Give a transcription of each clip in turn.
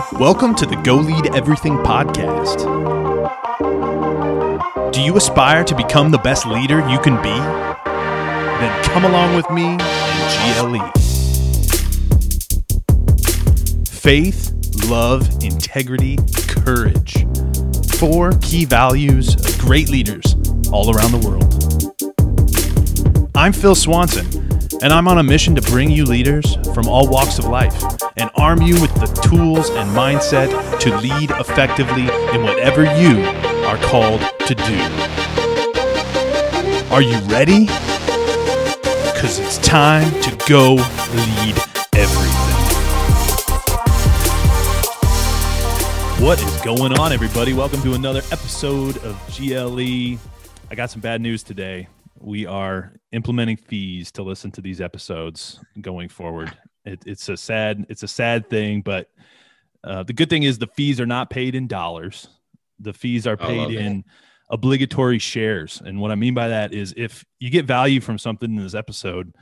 Welcome to the Go Lead Everything podcast. Do you aspire to become the best leader you can be? Then come along with me and GLE. Faith, love, integrity, courage. Four key values of great leaders all around the world. I'm Phil Swanson, and I'm on a mission to bring you leaders from all walks of life and arm you with the tools and mindset to lead effectively in whatever you are called to do. Are you ready? Because it's time to go lead everything. What is going on, everybody? Welcome to another episode of GLE. I got some bad news today. We are implementing fees to listen to these episodes going forward. It, it's a sad, it's a sad thing, but uh, the good thing is the fees are not paid in dollars. The fees are paid in obligatory shares. And what I mean by that is if you get value from something in this episode,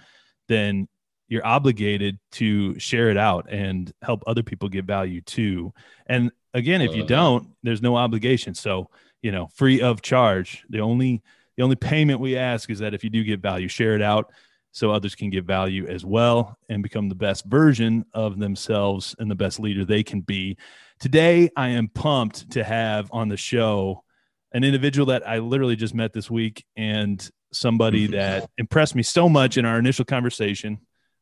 then you're obligated to share it out and help other people get value too. And again, if you don't, there's no obligation. So, you know, free of charge. The only the only payment we ask is that if you do get value, share it out so others can get value as well and become the best version of themselves and the best leader they can be. Today, I am pumped to have on the show an individual that I literally just met this week and somebody that impressed me so much in our initial conversation.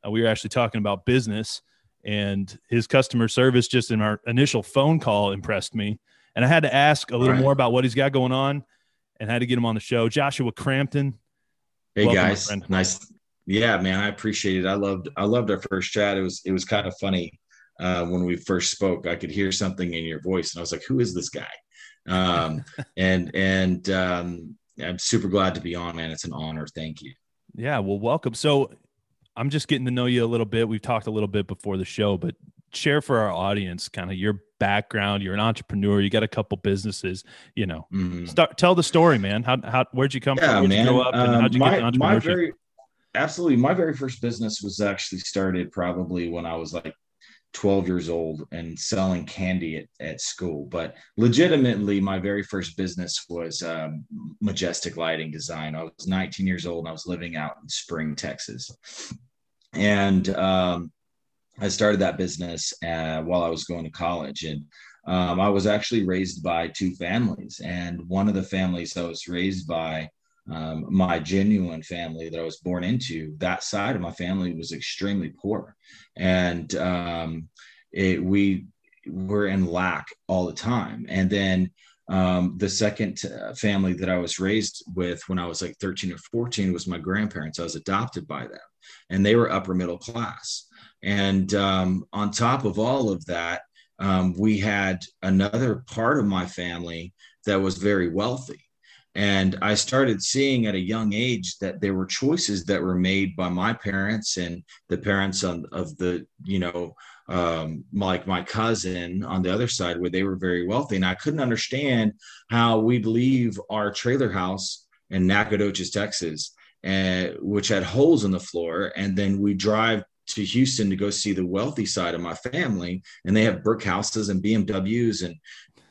Uh, we were actually talking about business, and his customer service just in our initial phone call impressed me. And I had to ask a little Right. more about what he's got going on and had to get him on the show. Joshua Crampton. Hey guys, nice. Yeah, man, I appreciate it. I loved I loved our first chat. It was it was kind of funny uh, when we first spoke. I could hear something in your voice, and I was like, "Who is this guy?" Um, and and um, I'm super glad to be on, man. It's an honor. Thank you. Yeah, well, welcome. So I'm just getting to know you a little bit. We've talked a little bit before the show, but share for our audience kind of your background. You're an entrepreneur. You got a couple businesses. You know, Mhm. start tell the story, man. How how where'd you come Yeah, from? Where'd man. you grow up, and Um, how'd you my, get my entrepreneurship? very absolutely my very first business was actually started probably when I was like 12 years old and selling candy at, at school. But legitimately, my very first business was um, Majestic Lighting Design. I was 19 years old and I was living out in Spring, Texas. And um, I started that business uh, while I was going to college. And um, I was actually raised by two families. And one of the families I was raised by, um, my genuine family that I was born into, that side of my family was extremely poor. And um, it, we were in lack all the time. And then um, the second uh, family that I was raised with when I was like 13 or 14 was my grandparents. I was adopted by them, and they were upper middle class. And um, on top of all of that, um, we had another part of my family that was very wealthy. And I started seeing at a young age that there were choices that were made by my parents and the parents on, of the, you know, um, like my cousin on the other side, where they were very wealthy. And I couldn't understand how we'd leave our trailer house in Nacogdoches, Texas, uh, which had holes in the floor. And then we drive to Houston to go see the wealthy side of my family. And they have brick houses and BMWs and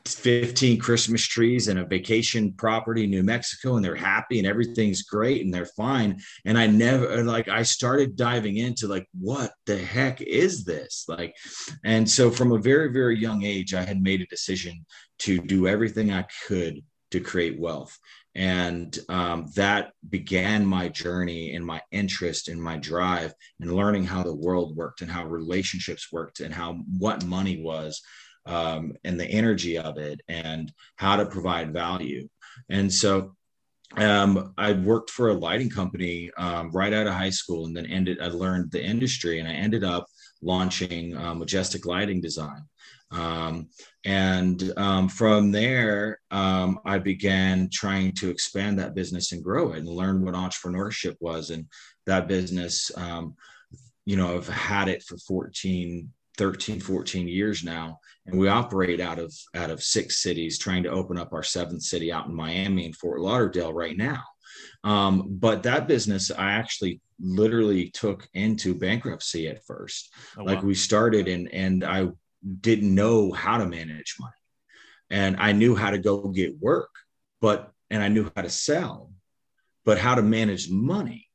15 Christmas trees and a vacation property in New Mexico, and they're happy and everything's great and they're fine. And I never like I started diving into like, what the heck is this? Like, and so from a very, very young age, I had made a decision to do everything I could to create wealth. And um, that began my journey and my interest and my drive in learning how the world worked and how relationships worked and how what money was um, and the energy of it and how to provide value. And so um, I worked for a lighting company um, right out of high school and then ended, I learned the industry and I ended up launching uh, Majestic Lighting Design. Um, and um, from there, um, I began trying to expand that business and grow it and learn what entrepreneurship was. And that business, um, you know, I've had it for 14, 13, 14 years now. And we operate out of out of six cities, trying to open up our seventh city out in Miami and Fort Lauderdale right now. Um, but that business, I actually literally took into bankruptcy at first Oh, like we started and and i didn't know how to manage money. And I knew how to go get work, but, and I knew how to sell, but how to manage money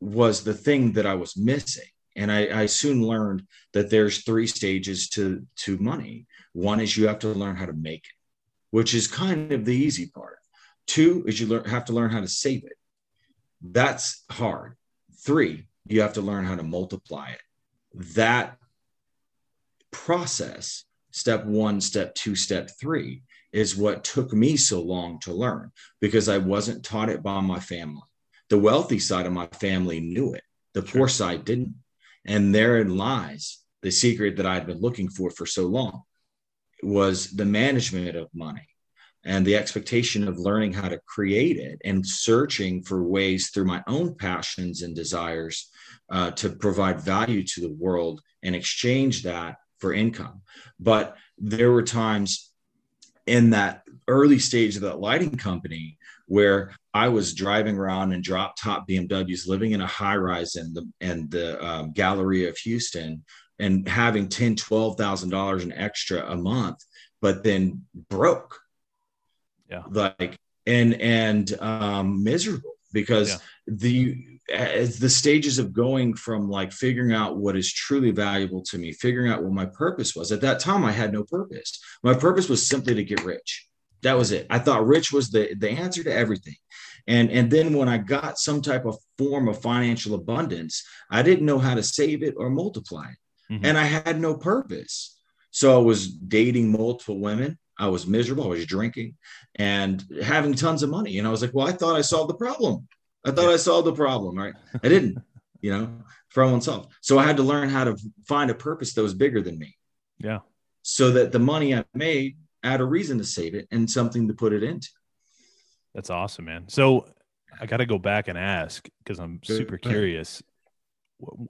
was the thing that I was missing. And I, I soon learned that there's three stages to, to money. One is you have to learn how to make it, which is kind of the easy part. Two is you learn, have to learn how to save it. That's hard. Three, you have to learn how to multiply it. That process, step one, step two, step three, is what took me so long to learn because I wasn't taught it by my family. The wealthy side of my family knew it, the sure. poor side didn't. And therein lies the secret that I'd been looking for for so long was the management of money and the expectation of learning how to create it and searching for ways through my own passions and desires uh, to provide value to the world and exchange that for income. But there were times in that early stage of that lighting company where I was driving around in drop top BMWs, living in a high rise in the in the um, Galleria of Houston, and having ten, twelve thousand dollars in extra a month, but then broke. Yeah, like and and um, miserable because yeah. The as the stages of going from like figuring out what is truly valuable to me, figuring out what my purpose was. At that time, I had no purpose. My purpose was simply to get rich. That was it. I thought rich was the the answer to everything. And and then when I got some type of form of financial abundance, I didn't know how to save it or multiply it. Mm-hmm. And I had no purpose. So I was dating multiple women. I was miserable. I was drinking and having tons of money. And I was like, well, I thought I solved the problem. I thought I solved the problem, right? I didn't, you know, problem solved. So I had to learn how to find a purpose that was bigger than me. Yeah. So that the money I made, I had a reason to save it and something to put it into. That's awesome, man. So I got to go back and ask because I'm super curious.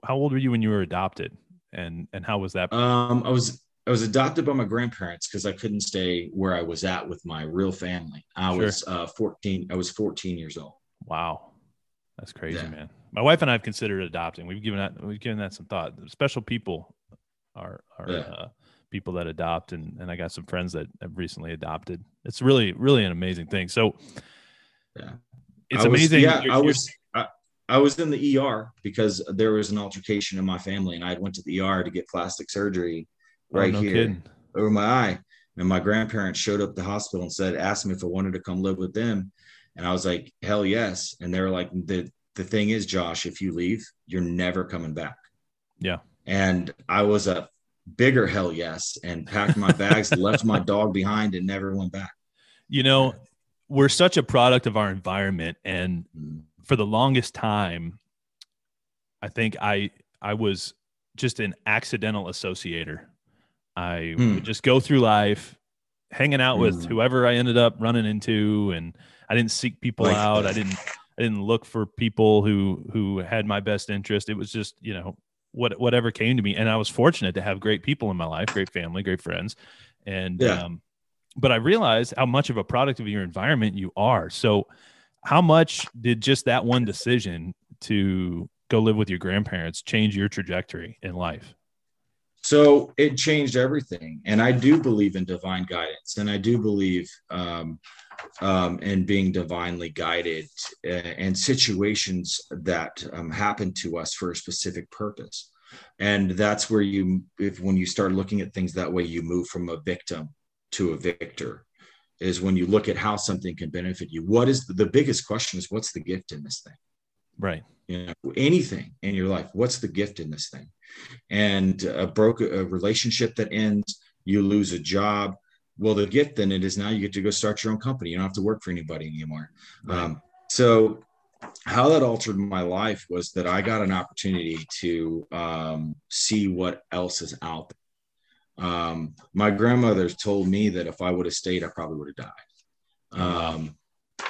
How old were you when you were adopted, and and how was that? Um, I was I was adopted by my grandparents because I couldn't stay where I was at with my real family. I sure. was uh, 14. I was 14 years old. Wow. That's crazy, yeah. man. My wife and I have considered adopting. We've given that we've given that some thought. Special people are are yeah. uh, people that adopt, and and I got some friends that have recently adopted. It's really really an amazing thing. So, yeah, it's amazing. Yeah, you're, I was. I, I was in the ER because there was an altercation in my family, and I went to the ER to get plastic surgery right oh, no here kidding. over my eye. And my grandparents showed up the hospital and said, asked me if I wanted to come live with them. And I was like, hell yes. And they were like, the, the thing is, Josh, if you leave, you're never coming back. Yeah. And I was a bigger hell yes and packed my bags, left my dog behind and never went back. You know, we're such a product of our environment. And mm-hmm. for the longest time, I think I I was just an accidental associator. I mm. would just go through life hanging out with mm. whoever I ended up running into and I didn't seek people like, out. I didn't I didn't look for people who who had my best interest. It was just you know what whatever came to me, and I was fortunate to have great people in my life, great family, great friends, and yeah. um, but I realized how much of a product of your environment you are. So, how much did just that one decision to go live with your grandparents change your trajectory in life? So it changed everything, and I do believe in divine guidance, and I do believe um, um, and being divinely guided uh, and situations that um, happen to us for a specific purpose. And that's where you if when you start looking at things that way you move from a victim to a victor is when you look at how something can benefit you. What is the, the biggest question is what's the gift in this thing? Right. You know anything in your life what's the gift in this thing? And a broke a relationship that ends you lose a job well, the gift then it is now you get to go start your own company. You don't have to work for anybody anymore. Right. Um, so how that altered my life was that I got an opportunity to um, see what else is out there. Um, my grandmother told me that if I would have stayed, I probably would have died. Um,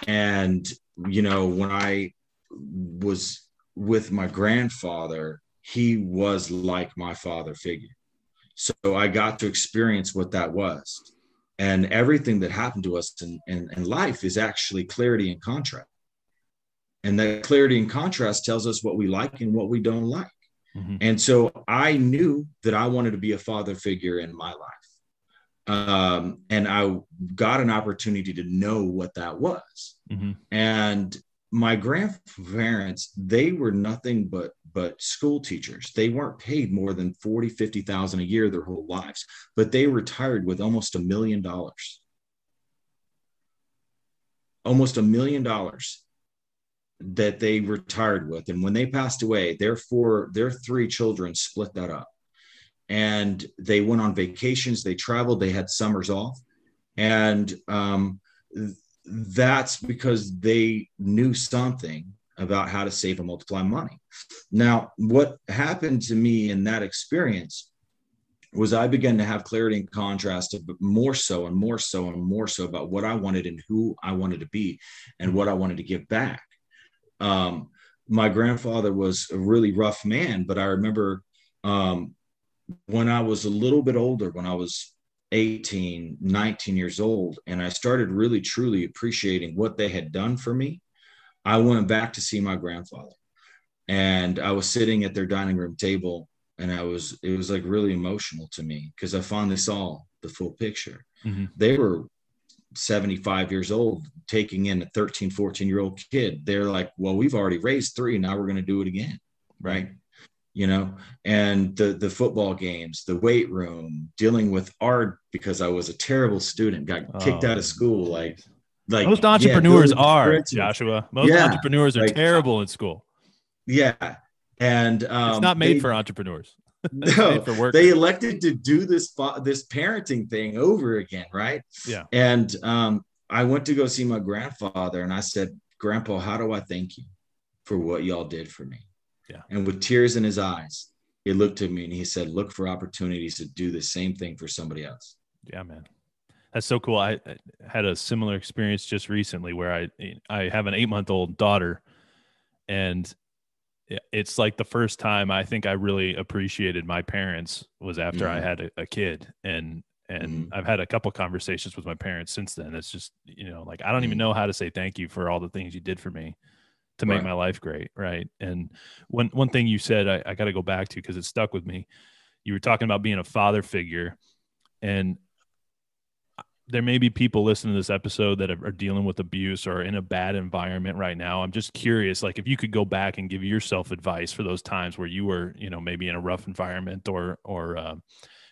and you know, when I was with my grandfather, he was like my father figure. So I got to experience what that was and everything that happened to us in, in, in life is actually clarity and contrast and that clarity and contrast tells us what we like and what we don't like Mm-hmm. And so I knew that I wanted to be a father figure in my life. Um, and I got an opportunity to know what that was. Mm-hmm. And my grandparents, they were nothing but but school teachers. They weren't paid more than 40, 50,000 a year their whole lives, but they retired with almost a million dollars. Almost a million dollars that they retired with. And when they passed away, their four, their three children split that up. And they went on vacations, they traveled, they had summers off. And um, that's because they knew something about how to save and multiply money. Now, what happened to me in that experience was I began to have clarity and contrast, but more so and more so and more so about what I wanted and who I wanted to be and what I wanted to give back. Um, my grandfather was a really rough man, but I remember um, when I was a little bit older, when I was 18, 19 years old, and I started really truly appreciating what they had done for me, I went back to see my grandfather. And I was sitting at their dining room table, and I was, it was like really emotional to me because I finally saw the full picture. Mm-hmm. They were 75 years old taking in a 13 14 year old kid they're like well we've already raised three now we're going to do it again right you know and the the football games the weight room dealing with art because i was a terrible student got oh, kicked out of school like like most entrepreneurs yeah, are joshua most yeah, entrepreneurs are like, terrible in school yeah and um, it's not made they, for entrepreneurs no, they elected to do this this parenting thing over again, right? Yeah. And um, I went to go see my grandfather, and I said, "Grandpa, how do I thank you for what y'all did for me?" Yeah. And with tears in his eyes, he looked at me and he said, "Look for opportunities to do the same thing for somebody else." Yeah, man. That's so cool. I, I had a similar experience just recently where I I have an eight month old daughter, and it's like the first time I think I really appreciated my parents was after mm-hmm. I had a, a, kid and and mm-hmm. I've had a couple conversations with my parents since then. It's just you know like I don't mm-hmm. even know how to say thank you for all the things you did for me to make right. my life great, right? And one one thing you said I, I got to go back to because it stuck with me. You were talking about being a father figure, and there may be people listening to this episode that are dealing with abuse or in a bad environment right now. I'm just curious, like if you could go back and give yourself advice for those times where you were, you know, maybe in a rough environment or, or, uh,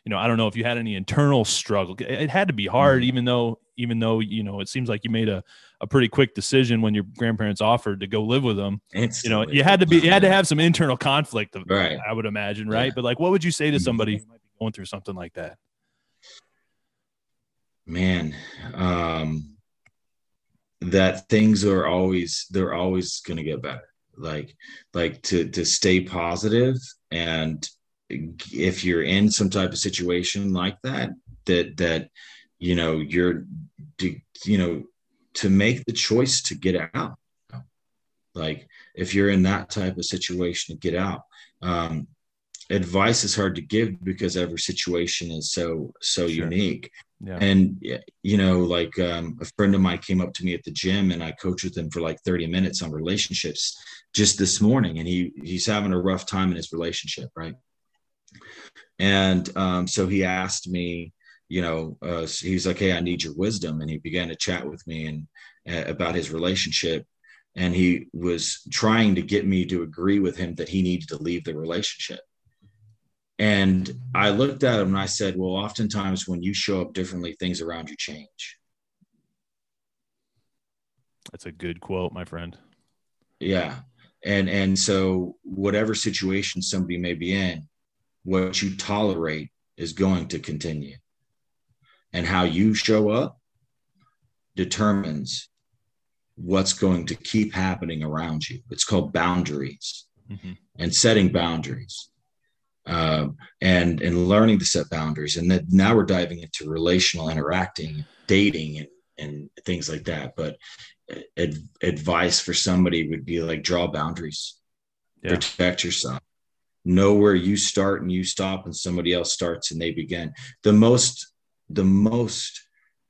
you know, I don't know if you had any internal struggle. It had to be hard, mm-hmm. even though, even though, you know, it seems like you made a, a pretty quick decision when your grandparents offered to go live with them. Instantly. You know, you had to be, you had to have some internal conflict, of, right. I would imagine, right? Yeah. But like, what would you say to somebody mm-hmm. who might be going through something like that? man um that things are always they're always going to get better like like to to stay positive and if you're in some type of situation like that that that you know you're you know to make the choice to get out like if you're in that type of situation to get out um advice is hard to give because every situation is so so sure. unique yeah. and you know like um, a friend of mine came up to me at the gym and i coached with him for like 30 minutes on relationships just this morning and he he's having a rough time in his relationship right and um, so he asked me you know uh, he's like hey i need your wisdom and he began to chat with me and uh, about his relationship and he was trying to get me to agree with him that he needed to leave the relationship and I looked at him and I said, Well, oftentimes when you show up differently, things around you change. That's a good quote, my friend. Yeah. And and so whatever situation somebody may be in, what you tolerate is going to continue. And how you show up determines what's going to keep happening around you. It's called boundaries mm-hmm. and setting boundaries um, and and learning to set boundaries. And then now we're diving into relational interacting, dating, and and things like that. But ad- advice for somebody would be like draw boundaries, yeah. protect yourself, know where you start and you stop, and somebody else starts and they begin. The most the most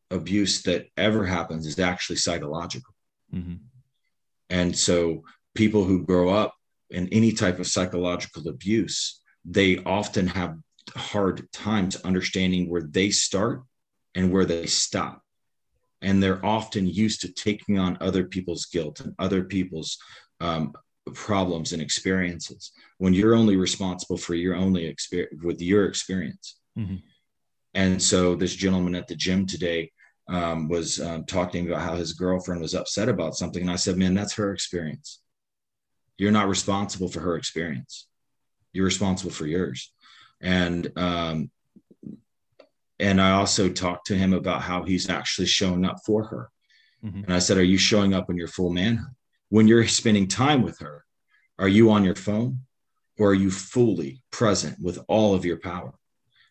abuse that ever happens is actually psychological. Mm-hmm. And so people who grow up in any type of psychological abuse, they often have hard times understanding where they start and where they stop. And they're often used to taking on other people's guilt and other people's um, problems and experiences when you're only responsible for your only experience with your experience. Mm-hmm. And so this gentleman at the gym today um, was um, talking about how his girlfriend was upset about something. And I said, man, that's her experience. You're not responsible for her experience. You're responsible for yours. And, um, and I also talked to him about how he's actually showing up for her. Mm-hmm. And I said, Are you showing up in your full manhood? When you're spending time with her, are you on your phone or are you fully present with all of your power?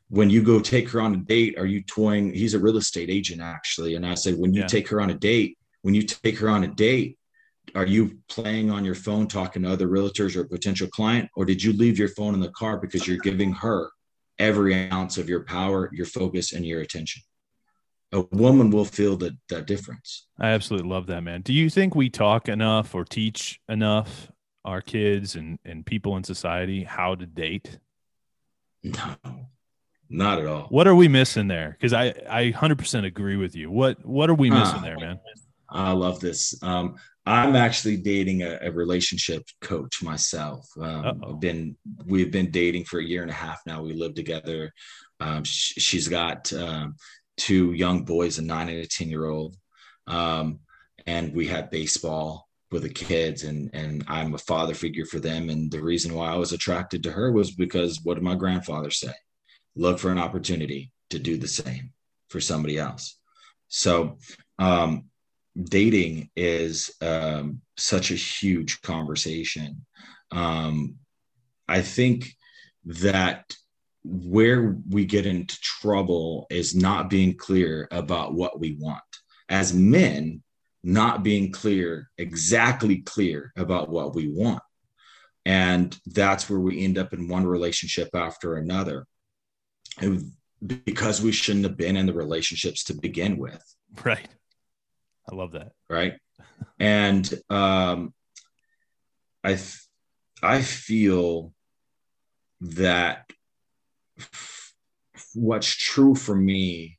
When you go take her on a date, are you toying? He's a real estate agent, actually. And I said, When you yeah. take her on a date, when you take her on a date, are you playing on your phone talking to other realtors or a potential client or did you leave your phone in the car because you're giving her every ounce of your power your focus and your attention a woman will feel the, that difference i absolutely love that man do you think we talk enough or teach enough our kids and, and people in society how to date no not at all what are we missing there because I, I 100% agree with you what what are we missing uh, there man I love this. Um, I'm actually dating a, a relationship coach myself. Um, I've been we've been dating for a year and a half now. We live together. Um, sh- she's got um, two young boys, a nine and a ten year old, um, and we had baseball with the kids, and and I'm a father figure for them. And the reason why I was attracted to her was because what did my grandfather say? Look for an opportunity to do the same for somebody else. So um, dating is um, such a huge conversation. Um, I think that where we get into trouble is not being clear about what we want. As men, not being clear, exactly clear about what we want. And that's where we end up in one relationship after another. Because we shouldn't have been in the relationships to begin with. Right. I love that. Right. and um, I, I feel that what's true for me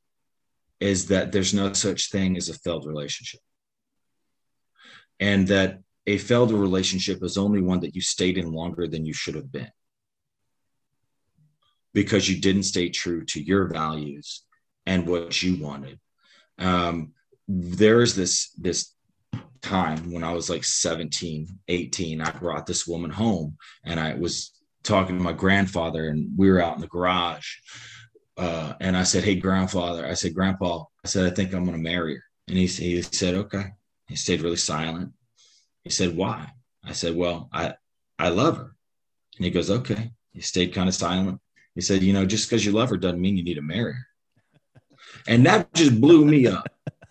is that there's no such thing as a failed relationship. And that a failed relationship is only one that you stayed in longer than you should have been because you didn't stay true to your values and what you wanted. Um, there's this this time when I was like 17, 18, I brought this woman home and I was talking to my grandfather and we were out in the garage. Uh, and I said, Hey, grandfather, I said, Grandpa, I said, I think I'm going to marry her. And he, he said, Okay. He stayed really silent. He said, Why? I said, Well, I, I love her. And he goes, Okay. He stayed kind of silent. He said, You know, just because you love her doesn't mean you need to marry her. And that just blew me up.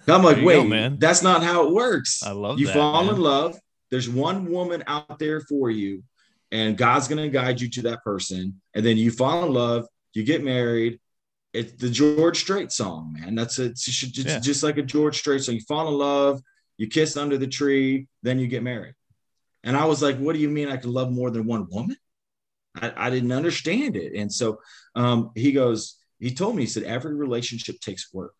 I'm like, wait, go, man. that's not how it works. I love you that, fall man. in love. There's one woman out there for you, and God's gonna guide you to that person. And then you fall in love, you get married. It's the George Strait song, man. That's a, it's, just, yeah. just like a George Strait song. You fall in love, you kiss under the tree, then you get married. And I was like, what do you mean I can love more than one woman? I, I didn't understand it. And so um, he goes, he told me, he said, every relationship takes work.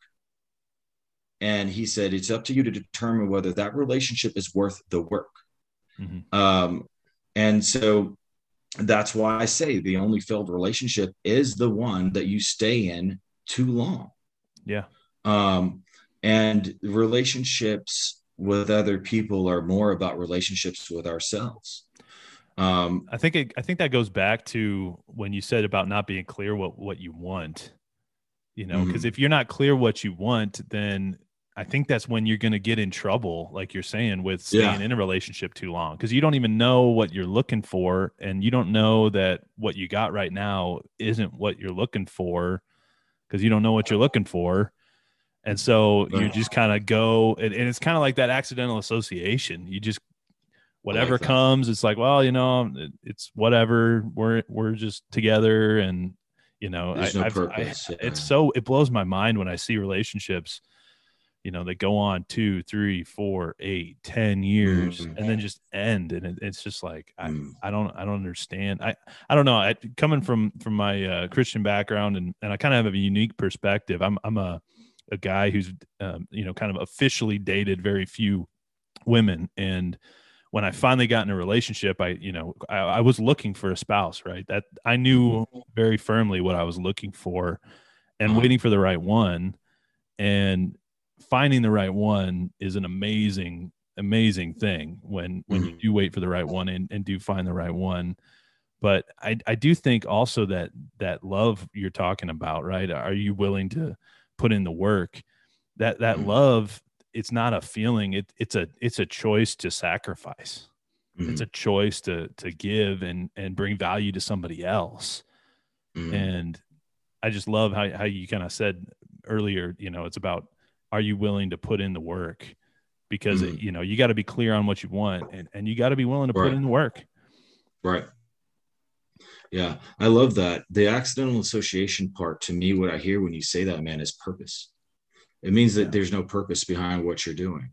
And he said, it's up to you to determine whether that relationship is worth the work. Mm-hmm. Um, and so that's why I say the only failed relationship is the one that you stay in too long. Yeah. Um, and relationships with other people are more about relationships with ourselves. Um, I think it, I think that goes back to when you said about not being clear what what you want. You know, because mm-hmm. if you're not clear what you want, then I think that's when you're going to get in trouble, like you're saying, with staying yeah. in a relationship too long because you don't even know what you're looking for, and you don't know that what you got right now isn't what you're looking for because you don't know what you're looking for, and so you just kind of go, and, and it's kind of like that accidental association. You just whatever like comes, it's like, well, you know, it's whatever. We're we're just together, and you know, I, no I, I, it's so it blows my mind when I see relationships you know, they go on two, three, four, eight, ten years, mm-hmm. and then just end. And it, it's just like I, mm. I don't, I don't understand. I, I don't know. I, coming from from my uh, Christian background, and and I kind of have a unique perspective. I'm I'm a a guy who's um, you know kind of officially dated very few women, and when I finally got in a relationship, I, you know, I, I, was looking for a spouse, right? That I knew mm-hmm. very firmly what I was looking for and uh-huh. waiting for the right one. And finding the right one is an amazing, amazing thing when, when mm-hmm. you do wait for the right one and, and do find the right one. But I, I do think also that that love you're talking about, right? Are you willing to put in the work? That that mm-hmm. love it's not a feeling it, it's a it's a choice to sacrifice mm-hmm. it's a choice to to give and and bring value to somebody else mm-hmm. and i just love how, how you kind of said earlier you know it's about are you willing to put in the work because mm-hmm. it, you know you got to be clear on what you want and, and you got to be willing to right. put in the work right yeah i love that the accidental association part to me what i hear when you say that man is purpose it means that yeah. there's no purpose behind what you're doing.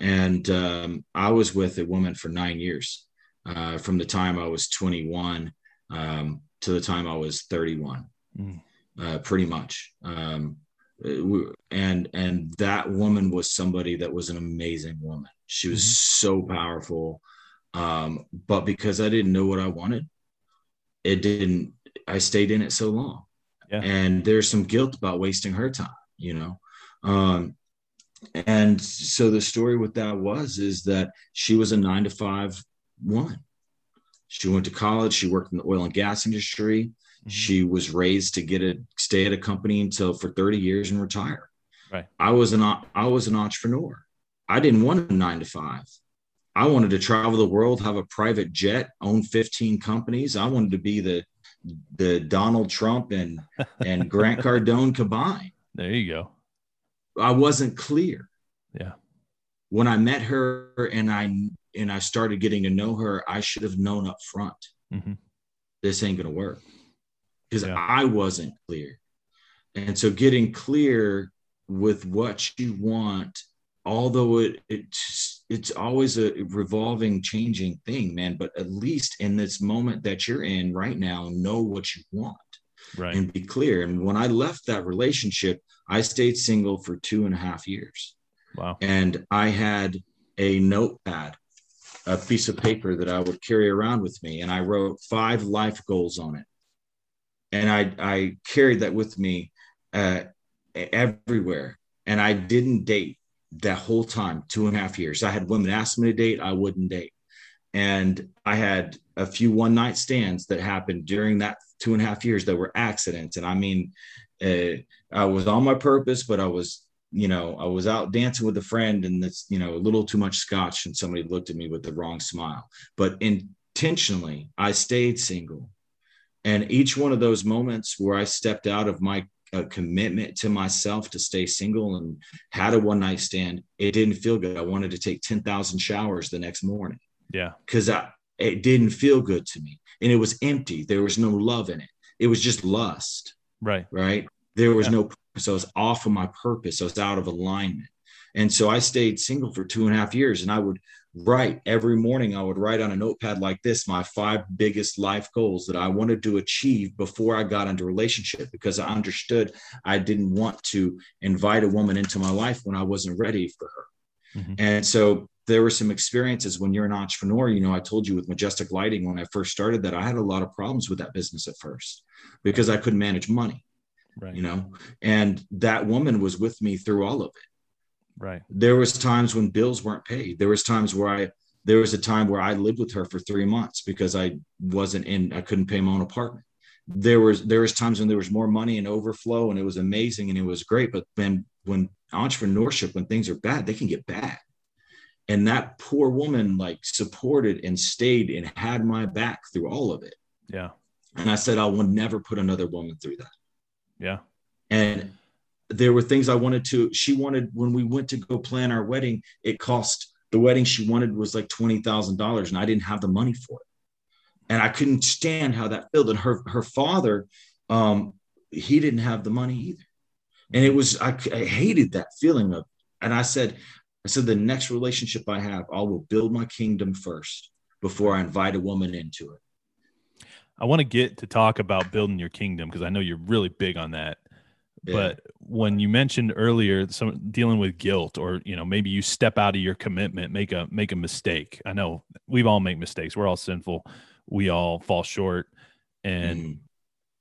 And um, I was with a woman for nine years, uh, from the time I was 21 um, to the time I was 31, mm. uh, pretty much. Um, and and that woman was somebody that was an amazing woman. She was mm-hmm. so powerful, um, but because I didn't know what I wanted, it didn't. I stayed in it so long, yeah. and there's some guilt about wasting her time. You know, um, and so the story with that was is that she was a nine to five woman. She went to college. She worked in the oil and gas industry. Mm-hmm. She was raised to get a stay at a company until for 30 years and retire. Right. I was an I was an entrepreneur. I didn't want a nine to five. I wanted to travel the world, have a private jet, own 15 companies. I wanted to be the the Donald Trump and and Grant Cardone combined. There you go. I wasn't clear. Yeah. When I met her and I and I started getting to know her, I should have known up front. Mm-hmm. This ain't gonna work because yeah. I wasn't clear. And so getting clear with what you want, although it it's it's always a revolving, changing thing, man. But at least in this moment that you're in right now, know what you want right. and be clear. And when I left that relationship, I stayed single for two and a half years. Wow. And I had a notepad, a piece of paper that I would carry around with me, and I wrote five life goals on it. And I, I carried that with me uh, everywhere. And I didn't date that whole time, two and a half years. I had women ask me to date, I wouldn't date. And I had a few one night stands that happened during that two and a half years that were accidents. And I mean, uh, I was on my purpose, but I was, you know, I was out dancing with a friend and that's, you know, a little too much scotch and somebody looked at me with the wrong smile. But intentionally, I stayed single. And each one of those moments where I stepped out of my uh, commitment to myself to stay single and had a one night stand, it didn't feel good. I wanted to take 10,000 showers the next morning. Yeah. Because I, it didn't feel good to me and it was empty. There was no love in it. It was just lust. Right. Right. There was yeah. no purpose. I was off of my purpose. I was out of alignment. And so I stayed single for two and a half years and I would write every morning. I would write on a notepad like this my five biggest life goals that I wanted to achieve before I got into relationship because I understood I didn't want to invite a woman into my life when I wasn't ready for her. Mm-hmm. And so there were some experiences when you're an entrepreneur. You know, I told you with Majestic Lighting when I first started that I had a lot of problems with that business at first because I couldn't manage money. Right. You know, and that woman was with me through all of it. Right. There was times when bills weren't paid. There was times where I there was a time where I lived with her for three months because I wasn't in I couldn't pay my own apartment. There was there was times when there was more money and overflow and it was amazing and it was great. But then when entrepreneurship, when things are bad, they can get bad. And that poor woman like supported and stayed and had my back through all of it. Yeah. And i said i will never put another woman through that. Yeah. And there were things i wanted to she wanted when we went to go plan our wedding it cost the wedding she wanted was like $20000 and i didn't have the money for it. And i couldn't stand how that felt. And her her father um he didn't have the money either and it was I, I hated that feeling of and I said, I said, the next relationship I have, I will build my kingdom first before I invite a woman into it. I want to get to talk about building your kingdom because I know you're really big on that. Yeah. But when you mentioned earlier some dealing with guilt or you know maybe you step out of your commitment, make a make a mistake. I know we've all make mistakes. We're all sinful. We all fall short. And mm.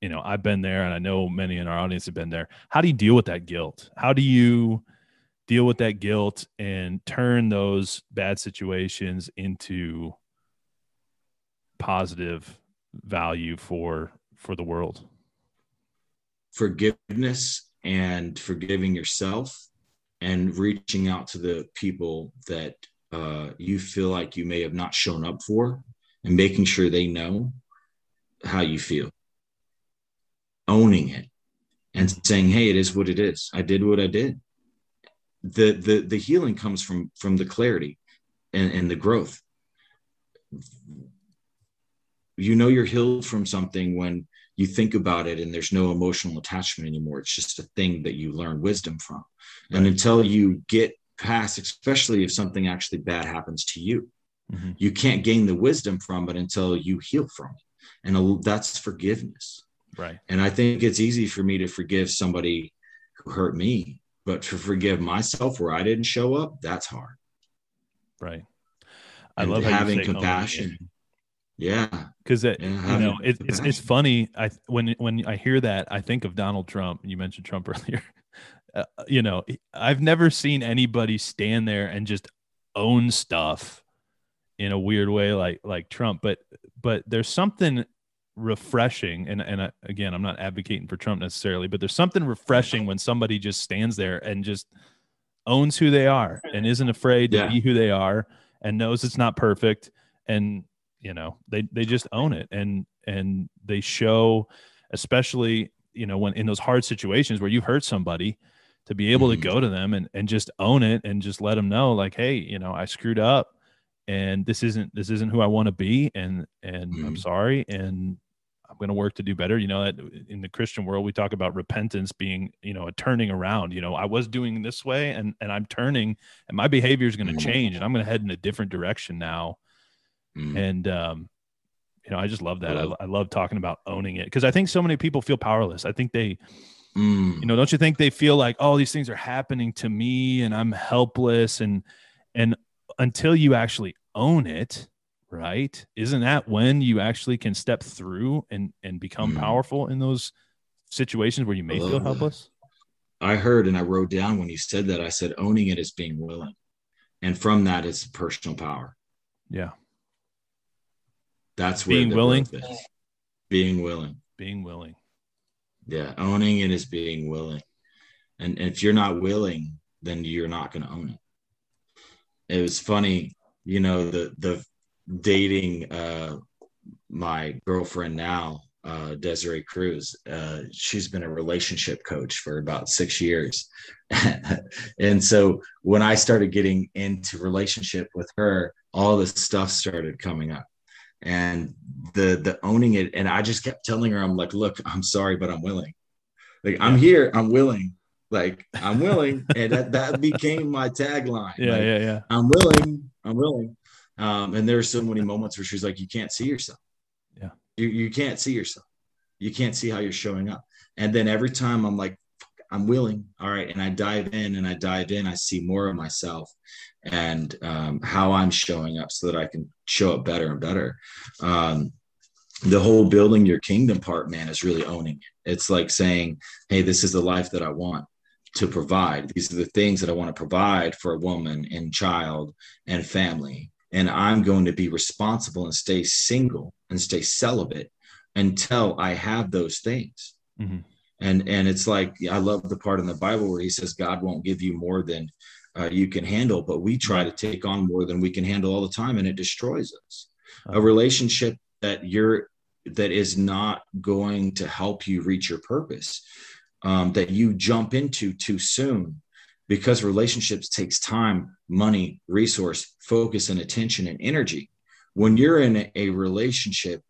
You know, I've been there and I know many in our audience have been there. How do you deal with that guilt? How do you deal with that guilt and turn those bad situations into positive value for for the world forgiveness and forgiving yourself and reaching out to the people that uh, you feel like you may have not shown up for and making sure they know how you feel owning it and saying hey it is what it is. I did what i did. The the the healing comes from from the clarity and, and the growth. You know you're healed from something when you think about it and there's no emotional attachment anymore. It's just a thing that you learn wisdom from. Right. and until you get past especially if something actually bad happens to you mm-hmm. you can't gain the wisdom from it until you heal from it. And that's forgiveness right and i think it's easy for me to forgive somebody who hurt me but to forgive myself where i didn't show up that's hard right i and love having compassion yeah, because yeah, you know it, it's it's funny. I when when I hear that, I think of Donald Trump. You mentioned Trump earlier. Uh, you know, I've never seen anybody stand there and just own stuff in a weird way like like Trump. But but there's something refreshing, and and I, again, I'm not advocating for Trump necessarily, but there's something refreshing when somebody just stands there and just owns who they are and isn't afraid to yeah. be who they are and knows it's not perfect and you know they they just own it and and they show especially you know when in those hard situations where you hurt somebody to be able mm-hmm. to go to them and and just own it and just let them know like hey you know I screwed up and this isn't this isn't who I want to be and and mm-hmm. I'm sorry and I'm going to work to do better. You know that in the Christian world we talk about repentance being, you know, a turning around. You know, I was doing this way and and I'm turning and my behavior is going to mm-hmm. change and I'm going to head in a different direction now Mm. And, um, you know, I just love that. I, I love talking about owning it because I think so many people feel powerless. I think they, mm. you know, don't you think they feel like, oh, these things are happening to me and I'm helpless and, and until you actually own it, right? Isn't that when you actually can step through and, and become mm. powerful in those situations where you may feel helpless? That. I heard and I wrote down when you said that, I said, owning it is being willing. And from that is personal power. Yeah. That's where being willing. Being willing. Being willing. Yeah, owning it is being willing. And, and if you're not willing, then you're not going to own it. It was funny, you know, the the dating uh my girlfriend now, uh, Desiree Cruz. Uh, she's been a relationship coach for about six years. and so when I started getting into relationship with her, all this stuff started coming up and the the owning it and i just kept telling her i'm like look i'm sorry but i'm willing like i'm here i'm willing like i'm willing and that, that became my tagline. Yeah like, yeah yeah. I'm willing i'm willing. Um, and there's so many moments where she's like you can't see yourself. Yeah. You, you can't see yourself. You can't see how you're showing up. And then every time i'm like i'm willing. All right. And i dive in and i dive in. I see more of myself and um, how I'm showing up so that I can show up better and better. Um, the whole building your kingdom part, man, is really owning it. It's like saying, hey, this is the life that I want to provide. These are the things that I want to provide for a woman and child and family. And I'm going to be responsible and stay single and stay celibate until I have those things. Mm-hmm. And and it's like I love the part in the Bible where he says God won't give you more than uh, you can handle, but we try to take on more than we can handle all the time, and it destroys us. A uh-huh. relationship that you're that is not going to help you reach your purpose, um, that you jump into too soon, because relationships takes time, money, resource, focus, and attention and energy. When you're in a relationship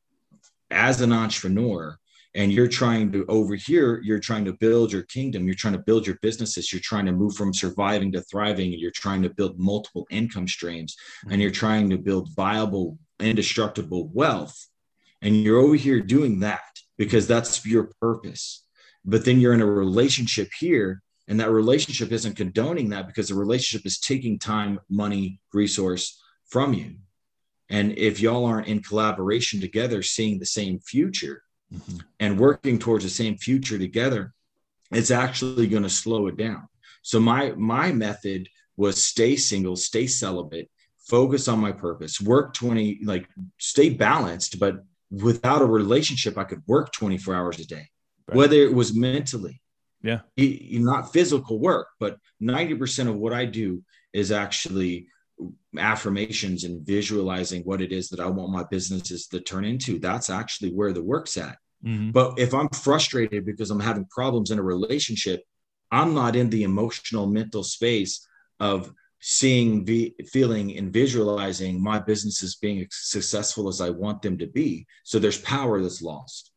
as an entrepreneur, and you're trying to over here you're trying to build your kingdom you're trying to build your businesses you're trying to move from surviving to thriving and you're trying to build multiple income streams and you're trying to build viable indestructible wealth and you're over here doing that because that's your purpose but then you're in a relationship here and that relationship isn't condoning that because the relationship is taking time money resource from you. And if y'all aren't in collaboration together seeing the same future mm-hmm. and working towards the same future together it's actually going to slow it down. So my my method was stay single stay celibate focus on my purpose work 20 like stay balanced but without a relationship i could work 24 hours a day right. whether it was mentally yeah not physical work but 90% of what i do is actually affirmations and visualizing what it is that i want my businesses to turn into that's actually where the work's at Mm-hmm. But if I'm frustrated because I'm having problems in a relationship, I'm not in the emotional mental space of seeing, v- feeling, and visualizing my businesses being as successful as I want them to be. So there's power that's lost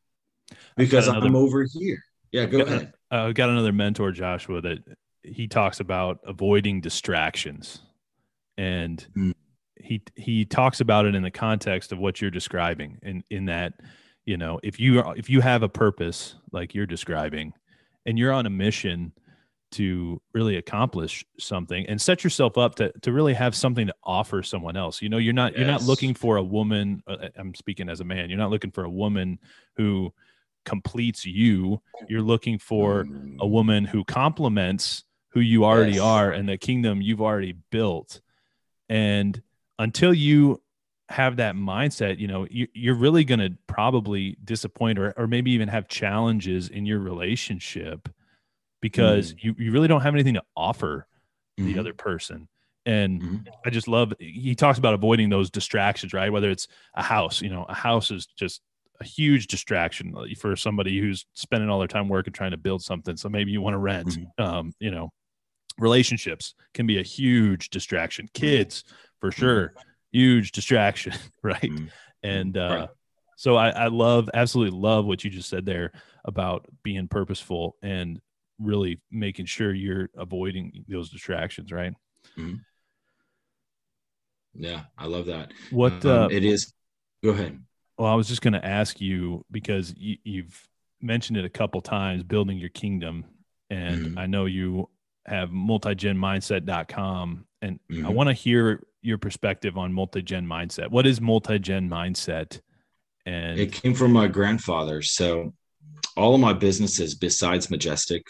because another, I'm over here. Yeah, go ahead. I've got another mentor, Joshua, that he talks about avoiding distractions, and mm. he he talks about it in the context of what you're describing, in in that you know if you are if you have a purpose like you're describing and you're on a mission to really accomplish something and set yourself up to, to really have something to offer someone else you know you're not yes. you're not looking for a woman uh, i'm speaking as a man you're not looking for a woman who completes you you're looking for a mm. woman who complements who you already yes. are and the kingdom you've already built and until you have that mindset, you know, you, you're really going to probably disappoint or, or maybe even have challenges in your relationship because mm. you, you really don't have anything to offer mm-hmm. the other person. And mm-hmm. I just love, he talks about avoiding those distractions, right? Whether it's a house, you know, a house is just a huge distraction for somebody who's spending all their time working trying to build something. So maybe you want to rent, mm-hmm. um, you know, relationships can be a huge distraction. Mm-hmm. Kids, for mm-hmm. sure huge distraction, right? Mm-hmm. And uh, right. so I, I love, absolutely love what you just said there about being purposeful and really making sure you're avoiding those distractions, right? Mm-hmm. Yeah, I love that. What um, uh, it is? Go ahead. Well, I was just going to ask you because you, you've mentioned it a couple times, building your kingdom, and mm-hmm. I know you have multigenmindset.com, and mm-hmm. I want to hear your perspective on multi-gen mindset. What is multi-gen mindset? And it came from my grandfather. So all of my businesses besides Majestic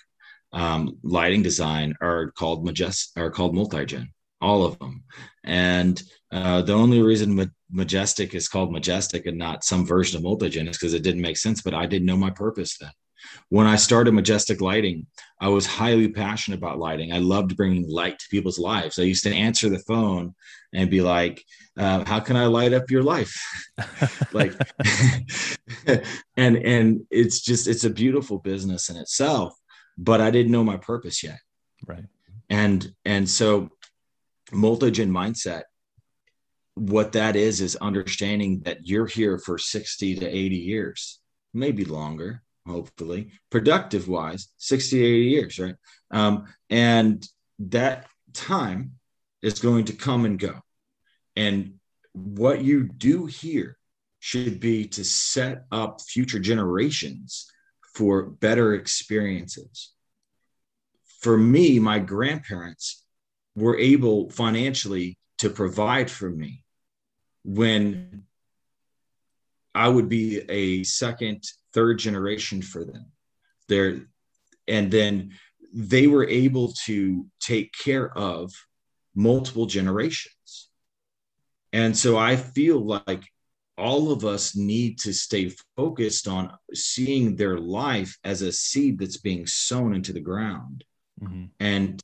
um, lighting design are called Majest are called multi-gen, all of them. And uh, the only reason Majestic is called Majestic and not some version of multi-gen because it didn't make sense. But I didn't know my purpose then. When I started Majestic Lighting, I was highly passionate about lighting. I loved bringing light to people's lives. I used to answer the phone and be like, uh, "How can I light up your life?" like, and and it's just it's a beautiful business in itself. But I didn't know my purpose yet. Right. And and so, multi-gen mindset what that is is understanding that you're here for 60 to 80 years maybe longer hopefully productive wise 60 80 years right? Um, and that time is going to come and go. And what you do here should be to set up future generations for better experiences. For me my grandparents were able financially to provide for me when I would be a second, third generation for them. There, and then they were able to take care of multiple generations. And so I feel like all of us need to stay focused on seeing their life as a seed that's being sown into the ground mm-hmm. and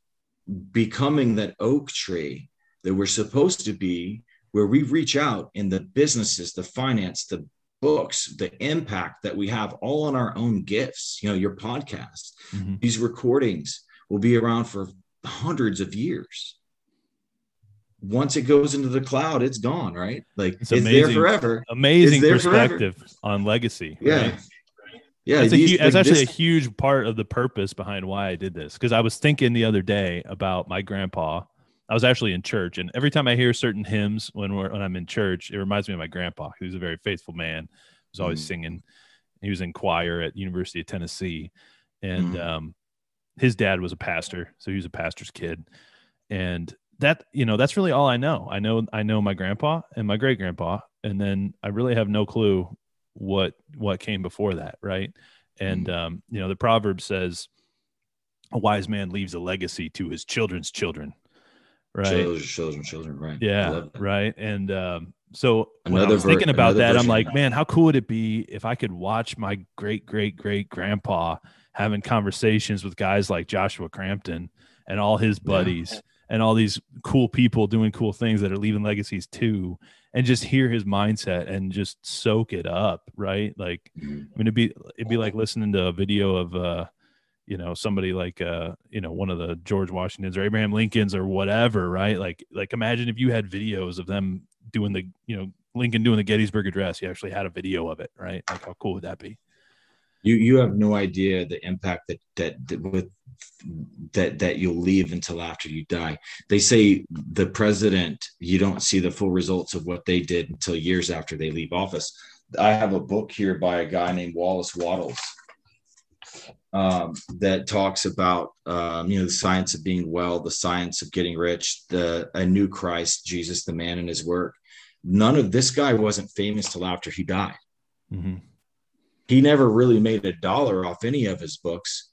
becoming that oak tree that we're supposed to be, where we reach out in the businesses, the finance, the books, the impact that we have all on our own gifts, you know, your podcast, mm-hmm. these recordings will be around for hundreds of years. Once it goes into the cloud, it's gone, right? Like it's, it's there forever. Amazing there perspective forever. on legacy. Yeah. Right? Yeah, that's, these- a, hu- that's like actually this- a huge part of the purpose behind why I did this. Because I was thinking the other day about my grandpa. I was actually in church, and every time I hear certain hymns when we're when I'm in church, it reminds me of my grandpa. Was a very faithful man. He was always Mhm. singing. He was in choir at University of Tennessee, and Mhm. um, his dad was a pastor, so he was a pastor's kid. And that you know that's really all I know. I know I know my grandpa and my great grandpa, and then I really have no clue what what came before that, right? And Mm. um, you know the proverb says, "A wise man leaves a legacy to his children's children." Right. children, children, children. Right. Yeah, right. And um, so when I Another was ver- thinking about another that, I'm like, that. man, how cool would it be if I could watch my great great great grandpa having conversations with guys like Joshua Crampton and all his Yeah. buddies and all these cool people doing cool things that are leaving legacies too, and just hear his mindset and just soak it up, right? Like, Mhm. I mean, it'd be it'd be like listening to a video of uh, you know, somebody like uh, you know, one of the George Washingtons or Abraham Lincolns or whatever, right? Like, like imagine if you had videos of them doing the, you know, Lincoln doing the Gettysburg Address. You actually had a video of it, right? Like, how cool would that be? You you have no idea the impact that that, that with that that you'll leave until after you die. They say the president, you don't see the full results of what they did until years after they leave office. I have a book here by a guy named Wallace Wattles um, that talks about um, you know the science of being well, the science of getting rich, the a new Christ, Jesus, the man and his work. None of this guy wasn't famous till after he died Mm-hmm. he never really made a dollar off any of his books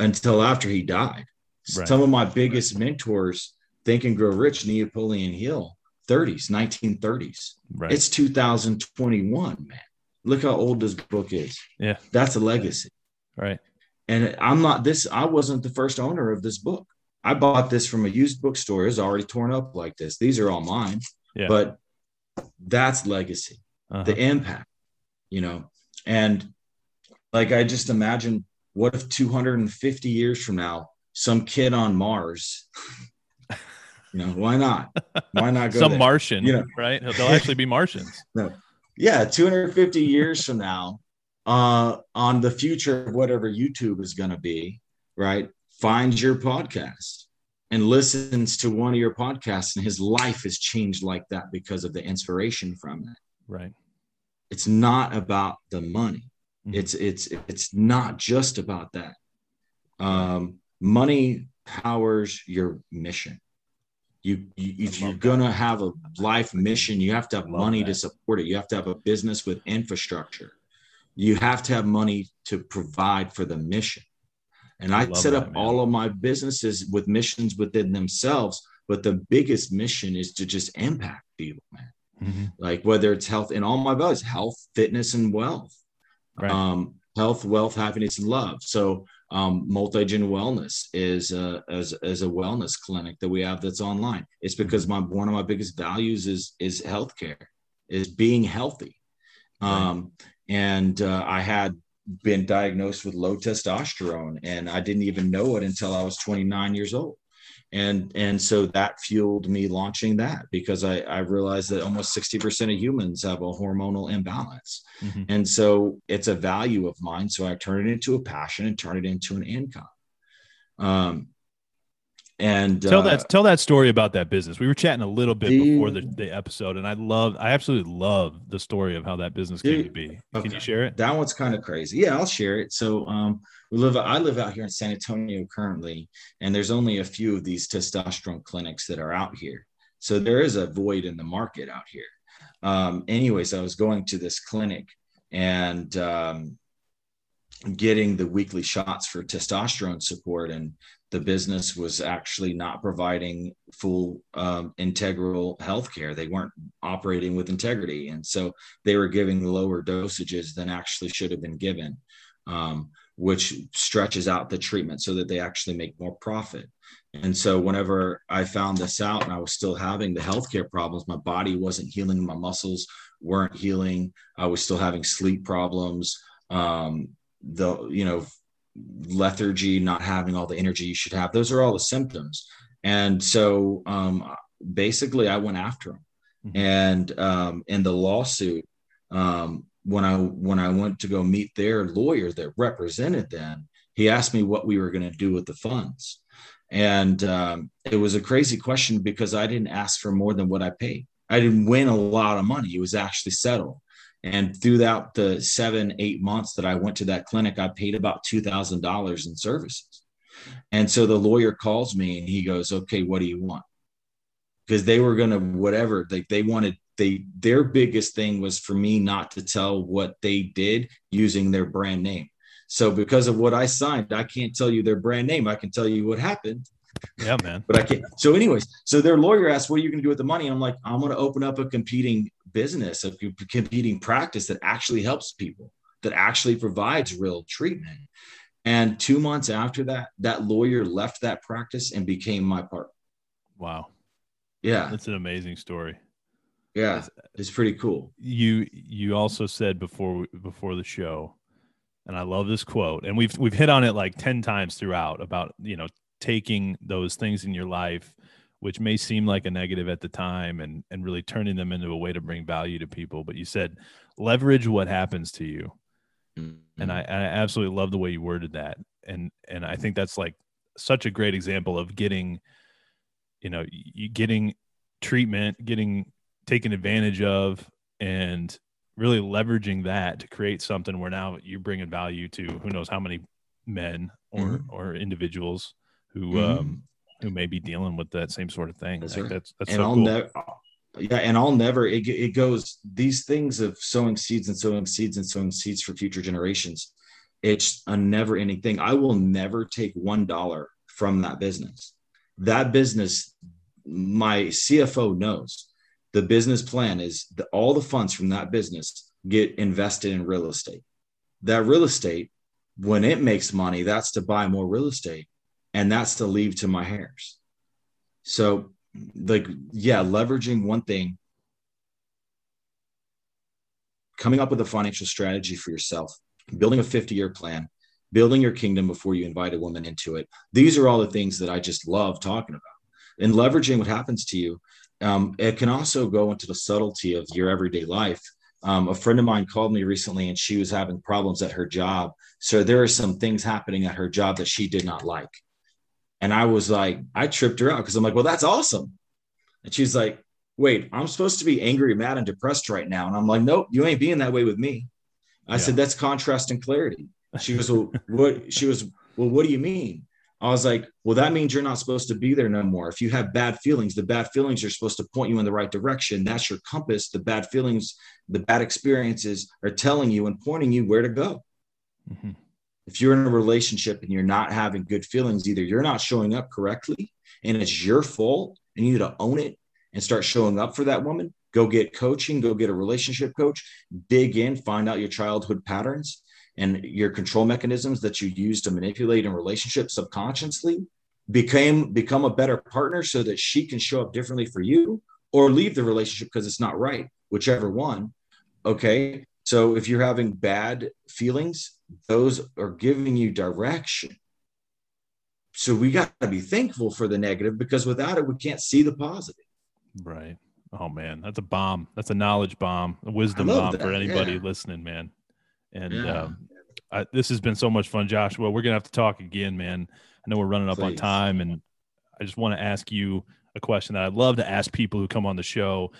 until after he died. Right. Some of my biggest mentors, Think and Grow Rich, Napoleon Hill, 30s, 1930s. Right. It's 2021, man. Look how old this book is. Yeah. That's a legacy. right. And I'm not this, I wasn't the first owner of this book. I bought this from a used bookstore. It's already torn up like this. These are all mine. Yeah. But that's legacy Uh-huh. the impact, you know. And like I just imagine what if 250 years from now, some kid on Mars, you know, why not? Why not go Some there? Martian, You know. right? They'll actually be Martians. no. yeah, 250 years from now, uh, on the future of whatever YouTube is going to be, right? Finds your podcast and listens to one of your podcasts, and his life has changed like that because of the inspiration from it. Right. It's not about the money. Mhm. It's it's it's not just about that. Um, money powers your mission. You, you if you're love gonna have a life mission, you have to have Love money that. to support it. You have to have a business with infrastructure. You have to have money to provide for the mission. And I I, set that, up man. all of my businesses with missions within themselves, but the biggest mission is to just impact people, man Mhm. like whether it's health in all my values health fitness and wealth Right. um health wealth happiness and love so um multi-gen wellness is a is, is a wellness clinic that we have that's online it's because my one of my biggest values is is healthcare is being healthy um and uh, i had been diagnosed with low testosterone and i didn't even know it until i was 29 years old. And and so that fueled me launching that because I, I realized that almost 60% of humans have a hormonal imbalance. Mhm. and so it's a value of mine so i turn it into a passion and turn it into an income. Um and Tell uh, that tell that story about that business. We were chatting a little bit before the, the episode, and I love, I absolutely love the story of how that business came to be. Can you share it? that one's kind of crazy yeah i'll share it so um we live i live out here in san antonio currently and there's only a few of these testosterone clinics that are out here so there is a void in the market out here um anyways i was going to this clinic and um getting the weekly shots for testosterone support and the business was actually not providing full um, integral health care they weren't operating with integrity. And so they were giving lower dosages than actually should have been given, um, which stretches out the treatment so that they actually make more profit. And so, whenever I found this out and I was still having the healthcare problems, my body wasn't healing, my muscles weren't healing, I was still having sleep problems, um, the, you know, lethargy, not having all the energy you should have. Those are all the symptoms. And so, um, basically, I went after them Mhm. and um, in the lawsuit, um, when I when I went to go meet their lawyer that represented them, he asked me what we were going to do with the funds, and um, it was a crazy question because I didn't ask for more than what I paid. I didn't win a lot of money; it was actually settled. And throughout the seven eight months that I went to that clinic, I paid about two thousand dollars in services. And so the lawyer calls me and he goes, "Okay, what do you want?" Because they were gonna whatever they they wanted they their biggest thing was for me not to tell what they did using their brand name. So because of what I signed, I can't tell you their brand name. I can tell you what happened. Yeah, man. but I can't. So, anyways, so their lawyer asked, "What are you going to do with the money?" I'm like, "I'm going to open up a competing business, of competing practice that actually helps people, that actually provides real treatment." And two months after that, that lawyer left that practice and became my partner. Wow. Yeah, that's an amazing story. Yeah, it's uh, pretty cool. You you also said before before the show, and I love this quote, and we've we've hit on it like ten times throughout about you know taking those things in your life, which may seem like a negative at the time, and and really turning them into a way to bring value to people. But you said leverage what happens to you, mm-hmm. and I, I absolutely love the way you worded that, and and I think that's like such a great example of getting, you know, you getting treatment, getting taken advantage of and really leveraging that to create something where now you're bringing value to who knows how many men or mm-hmm. or individuals who mm-hmm. um who may be dealing with that same sort of thing. That's like that's, that's and so I'll cool. never yeah and I'll never it, it goes these things of sowing seeds and sowing seeds and sowing seeds for future generations. It's a never ending thing. I will never take one dollar from that business. That business my CFO knows. The business plan is that all the funds from that business get invested in real estate. That real estate, when it makes money, that's to buy more real estate and that's to leave to my heirs. So, like, yeah, leveraging one thing, coming up with a financial strategy for yourself, building a 50 year plan, building your kingdom before you invite a woman into it. These are all the things that I just love talking about. And leveraging what happens to you um, it can also go into the subtlety of your everyday life. Um, a friend of mine called me recently and she was having problems at her job. So there are some things happening at her job that she did not like. And I was like, I tripped her out because I'm like, well, that's awesome. And she's like, wait, I'm supposed to be angry, mad, and depressed right now. And I'm like, nope, you ain't being that way with me. I yeah. said, that's contrast and clarity. She was, well, what? She was, well, what do you mean? I was like, well, that means you're not supposed to be there no more. If you have bad feelings, the bad feelings are supposed to point you in the right direction. That's your compass. The bad feelings, the bad experiences are telling you and pointing you where to go. Mm-hmm. If you're in a relationship and you're not having good feelings, either you're not showing up correctly and it's your fault and you need to own it and start showing up for that woman. Go get coaching, go get a relationship coach, dig in, find out your childhood patterns and your control mechanisms that you use to manipulate in relationships subconsciously became become a better partner so that she can show up differently for you or leave the relationship because it's not right whichever one okay so if you're having bad feelings those are giving you direction so we got to be thankful for the negative because without it we can't see the positive right oh man that's a bomb that's a knowledge bomb a wisdom bomb that. for anybody yeah. listening man and yeah. um, I, this has been so much fun, Josh. Well, we're gonna have to talk again, man. I know we're running up Please. on time, and I just want to ask you a question that I'd love to ask people who come on the show.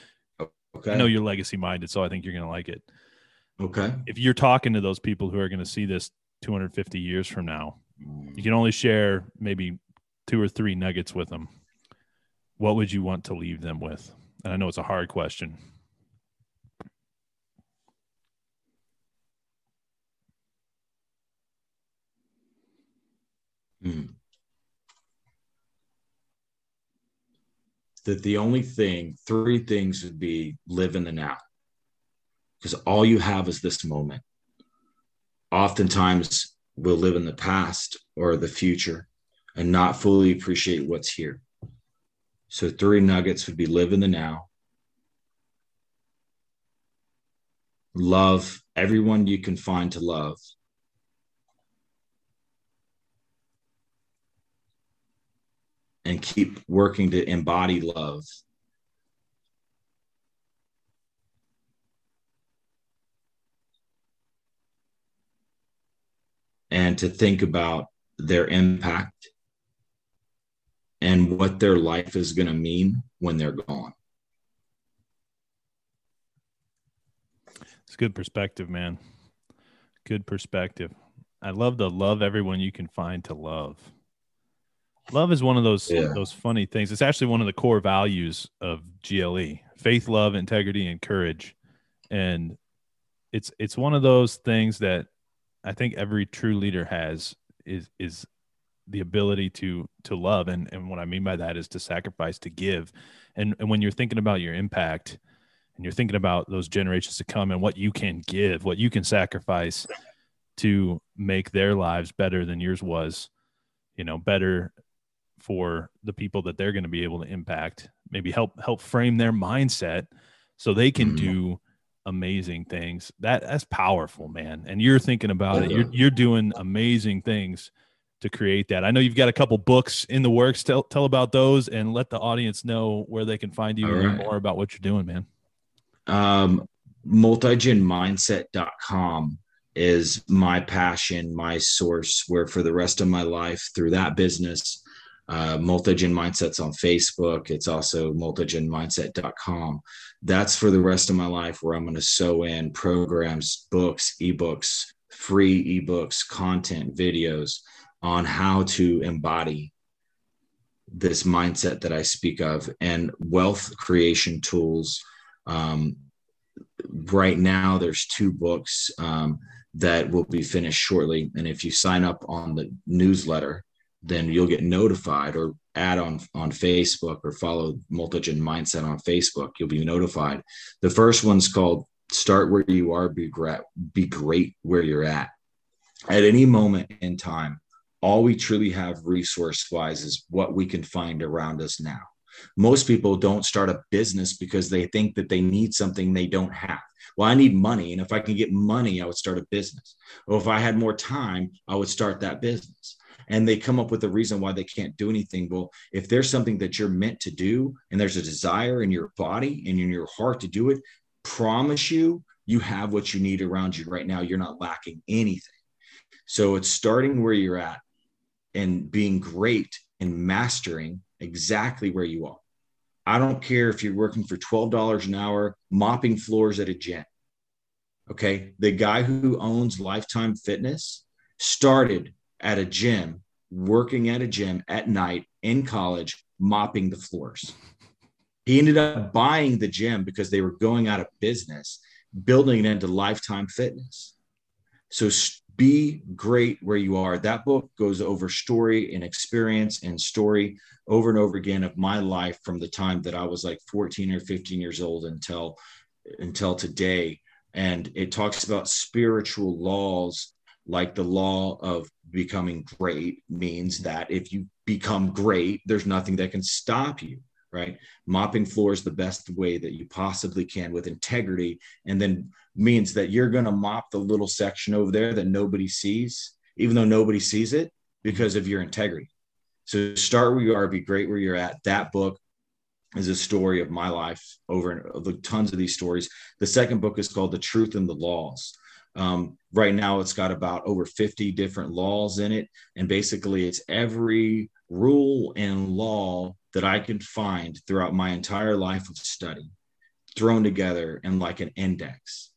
Okay. I know you're legacy minded, so I think you're gonna like it. Okay. If you're talking to those people who are gonna see this 250 years from now, you can only share maybe two or three nuggets with them. What would you want to leave them with? And I know it's a hard question. Mm. That the only thing, three things would be live in the now. Because all you have is this moment. Oftentimes, we'll live in the past or the future and not fully appreciate what's here. So, three nuggets would be live in the now, love everyone you can find to love, and keep working to embody love. And to think about their impact and what their life is going to mean when they're gone. It's good perspective, man. Good perspective. I love to love everyone you can find to love. Love is one of those yeah. those funny things. It's actually one of the core values of GLE: faith, love, integrity, and courage. And it's it's one of those things that I think every true leader has is is the ability to to love and and what I mean by that is to sacrifice to give and and when you're thinking about your impact and you're thinking about those generations to come and what you can give what you can sacrifice to make their lives better than yours was you know better for the people that they're going to be able to impact maybe help help frame their mindset so they can mm-hmm. do amazing things. That that's powerful man. And you're thinking about it. You're, you're doing amazing things to create that. I know you've got a couple books in the works. Tell, tell about those and let the audience know where they can find you and right. more about what you're doing man. Um multigenmindset.com is my passion my source where for the rest of my life through that business uh, multigen mindsets on facebook. It's also multigenmindset.com that's for the rest of my life where i'm going to sew in programs books ebooks free ebooks content videos on how to embody this mindset that i speak of and wealth creation tools. Um, right now there's two books um, that will be finished shortly. And if you sign up on the newsletter then you'll get notified or add on on Facebook or follow Multigen Mindset on Facebook. You'll be notified. The first one's called Start Where You Are, Be Great, be great Where You're At. At any moment in time, all we truly have resource wise is what we can find around us now. Most people don't start a business because they think that they need something they don't have. Well, I need money. And if I can get money, I would start a business. Or if I had more time, I would start that business and they come up with a reason why they can't do anything. Well, if there's something that you're meant to do and there's a desire in your body and in your heart to do it, promise you, you have what you need around you right now. You're not lacking anything. So it's starting where you're at and being great and mastering exactly where you are. I don't care if you're working for $12 an hour, mopping floors at a gym. Okay. The guy who owns Lifetime Fitness started at a gym, working at a gym at night in college, mopping the floors. He ended up buying the gym because they were going out of business, building it into lifetime fitness. So be great where you are. That book goes over story and experience and story over and over again of my life from the time that I was like 14 or 15 years old until until today. And it talks about spiritual laws like the law of becoming great means that if you become great, there's nothing that can stop you, right? Mopping floors the best way that you possibly can with integrity, and then means that you're going to mop the little section over there that nobody sees, even though nobody sees it because of your integrity. So start where you are, be great where you're at. That book is a story of my life over tons of these stories. The second book is called The Truth and the Laws. Um, right now, it's got about over 50 different laws in it. And basically, it's every rule and law that I could find throughout my entire life of study thrown together in like an index.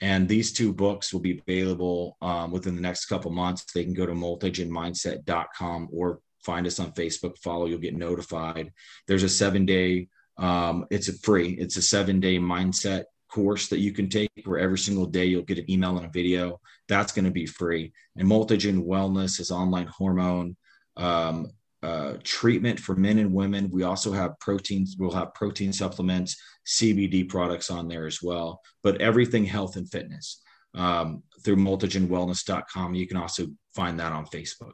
And these two books will be available um, within the next couple months. They can go to multigenmindset.com or find us on Facebook, follow, you'll get notified. There's a seven day, um, it's a free, it's a seven day mindset course that you can take where every single day you'll get an email and a video. That's going to be free. And Multigen Wellness is online hormone um, uh, treatment for men and women. We also have proteins. We'll have protein supplements, CBD products on there as well. But everything health and fitness um, through multigenwellness.com. You can also find that on Facebook.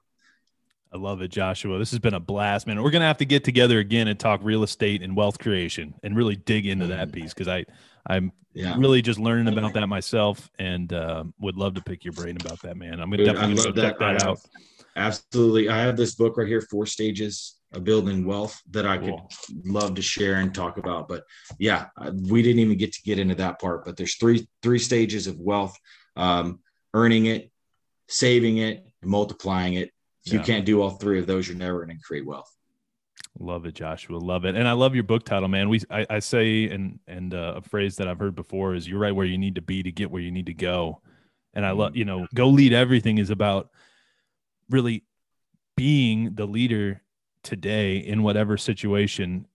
I love it, Joshua. This has been a blast, man. We're gonna have to get together again and talk real estate and wealth creation and really dig into that mm. piece because I I'm yeah. really just learning about that myself and uh, would love to pick your brain about that, man. I'm gonna Dude, definitely go check that, out. Absolutely. I have this book right here, Four Stages of Building Wealth, that I could cool. love to share and talk about. But yeah, we didn't even get to get into that part. But there's three three stages of wealth: um, earning it, saving it, and multiplying it. If you can't do all three of those, you're never going to create wealth. Love it, Joshua. Love it, and I love your book title, man. We I, I say and and uh, a phrase that I've heard before is "You're right where you need to be to get where you need to go," and I love you know, go lead everything is about really being the leader today in whatever situation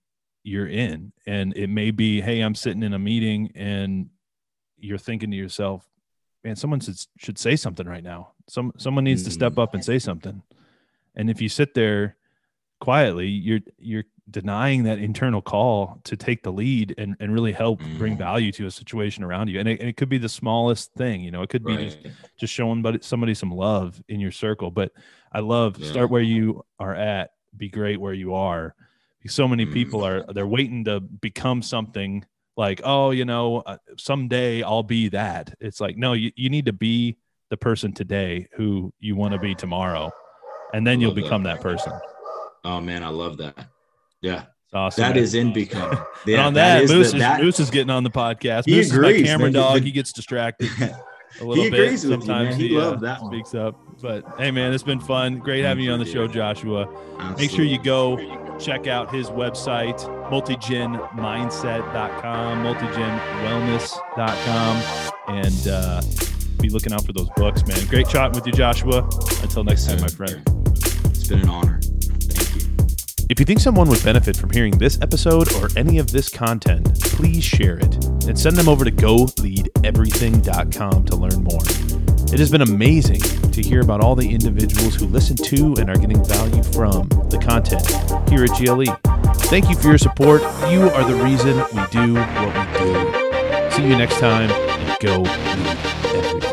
you're in, and it may be, hey, I'm sitting in a meeting and you're thinking to yourself, man, someone should should say something right now. Some someone needs to step Mm. up and say something, and if you sit there quietly you're you're denying that internal call to take the lead and, and really help bring Mm. value to a situation around you and it, and it could be the smallest thing you know it could be just, Right. just showing but somebody some love in your circle but i love Yeah. start where you are at be great where you are so many Mm. people are they're waiting to become something like oh you know uh, someday i'll be that it's like no you, you need to be the person today who you want to be tomorrow and then you'll Love that. become that person Oh man, I love that. Yeah, it's awesome that man. is in becoming. And Yeah, on that, Moose, the- is, that- Moose is getting on the podcast. He Moose is my camera. Dog. the- he gets distracted a little He bit. agrees you, Sometimes man. He he, uh, that one. speaks up. But hey, man, it's been fun. Great having you on the show, Joshua. Make sure you go check out his website, multigenmindset.com, multigenwellness.com, and uh, be looking out for those books, man. Great chatting with you, Joshua. Until next time, my friend. It's been an honor. Thank you. If you think someone would benefit from hearing this episode or any of this content, please share it and send them over to goleadeverything.com to learn more. It has been amazing to hear about all the individuals who listen to and are getting value from the content here at GLE. Thank you for your support. You are the reason we do what we do. See you next time and go lead everything.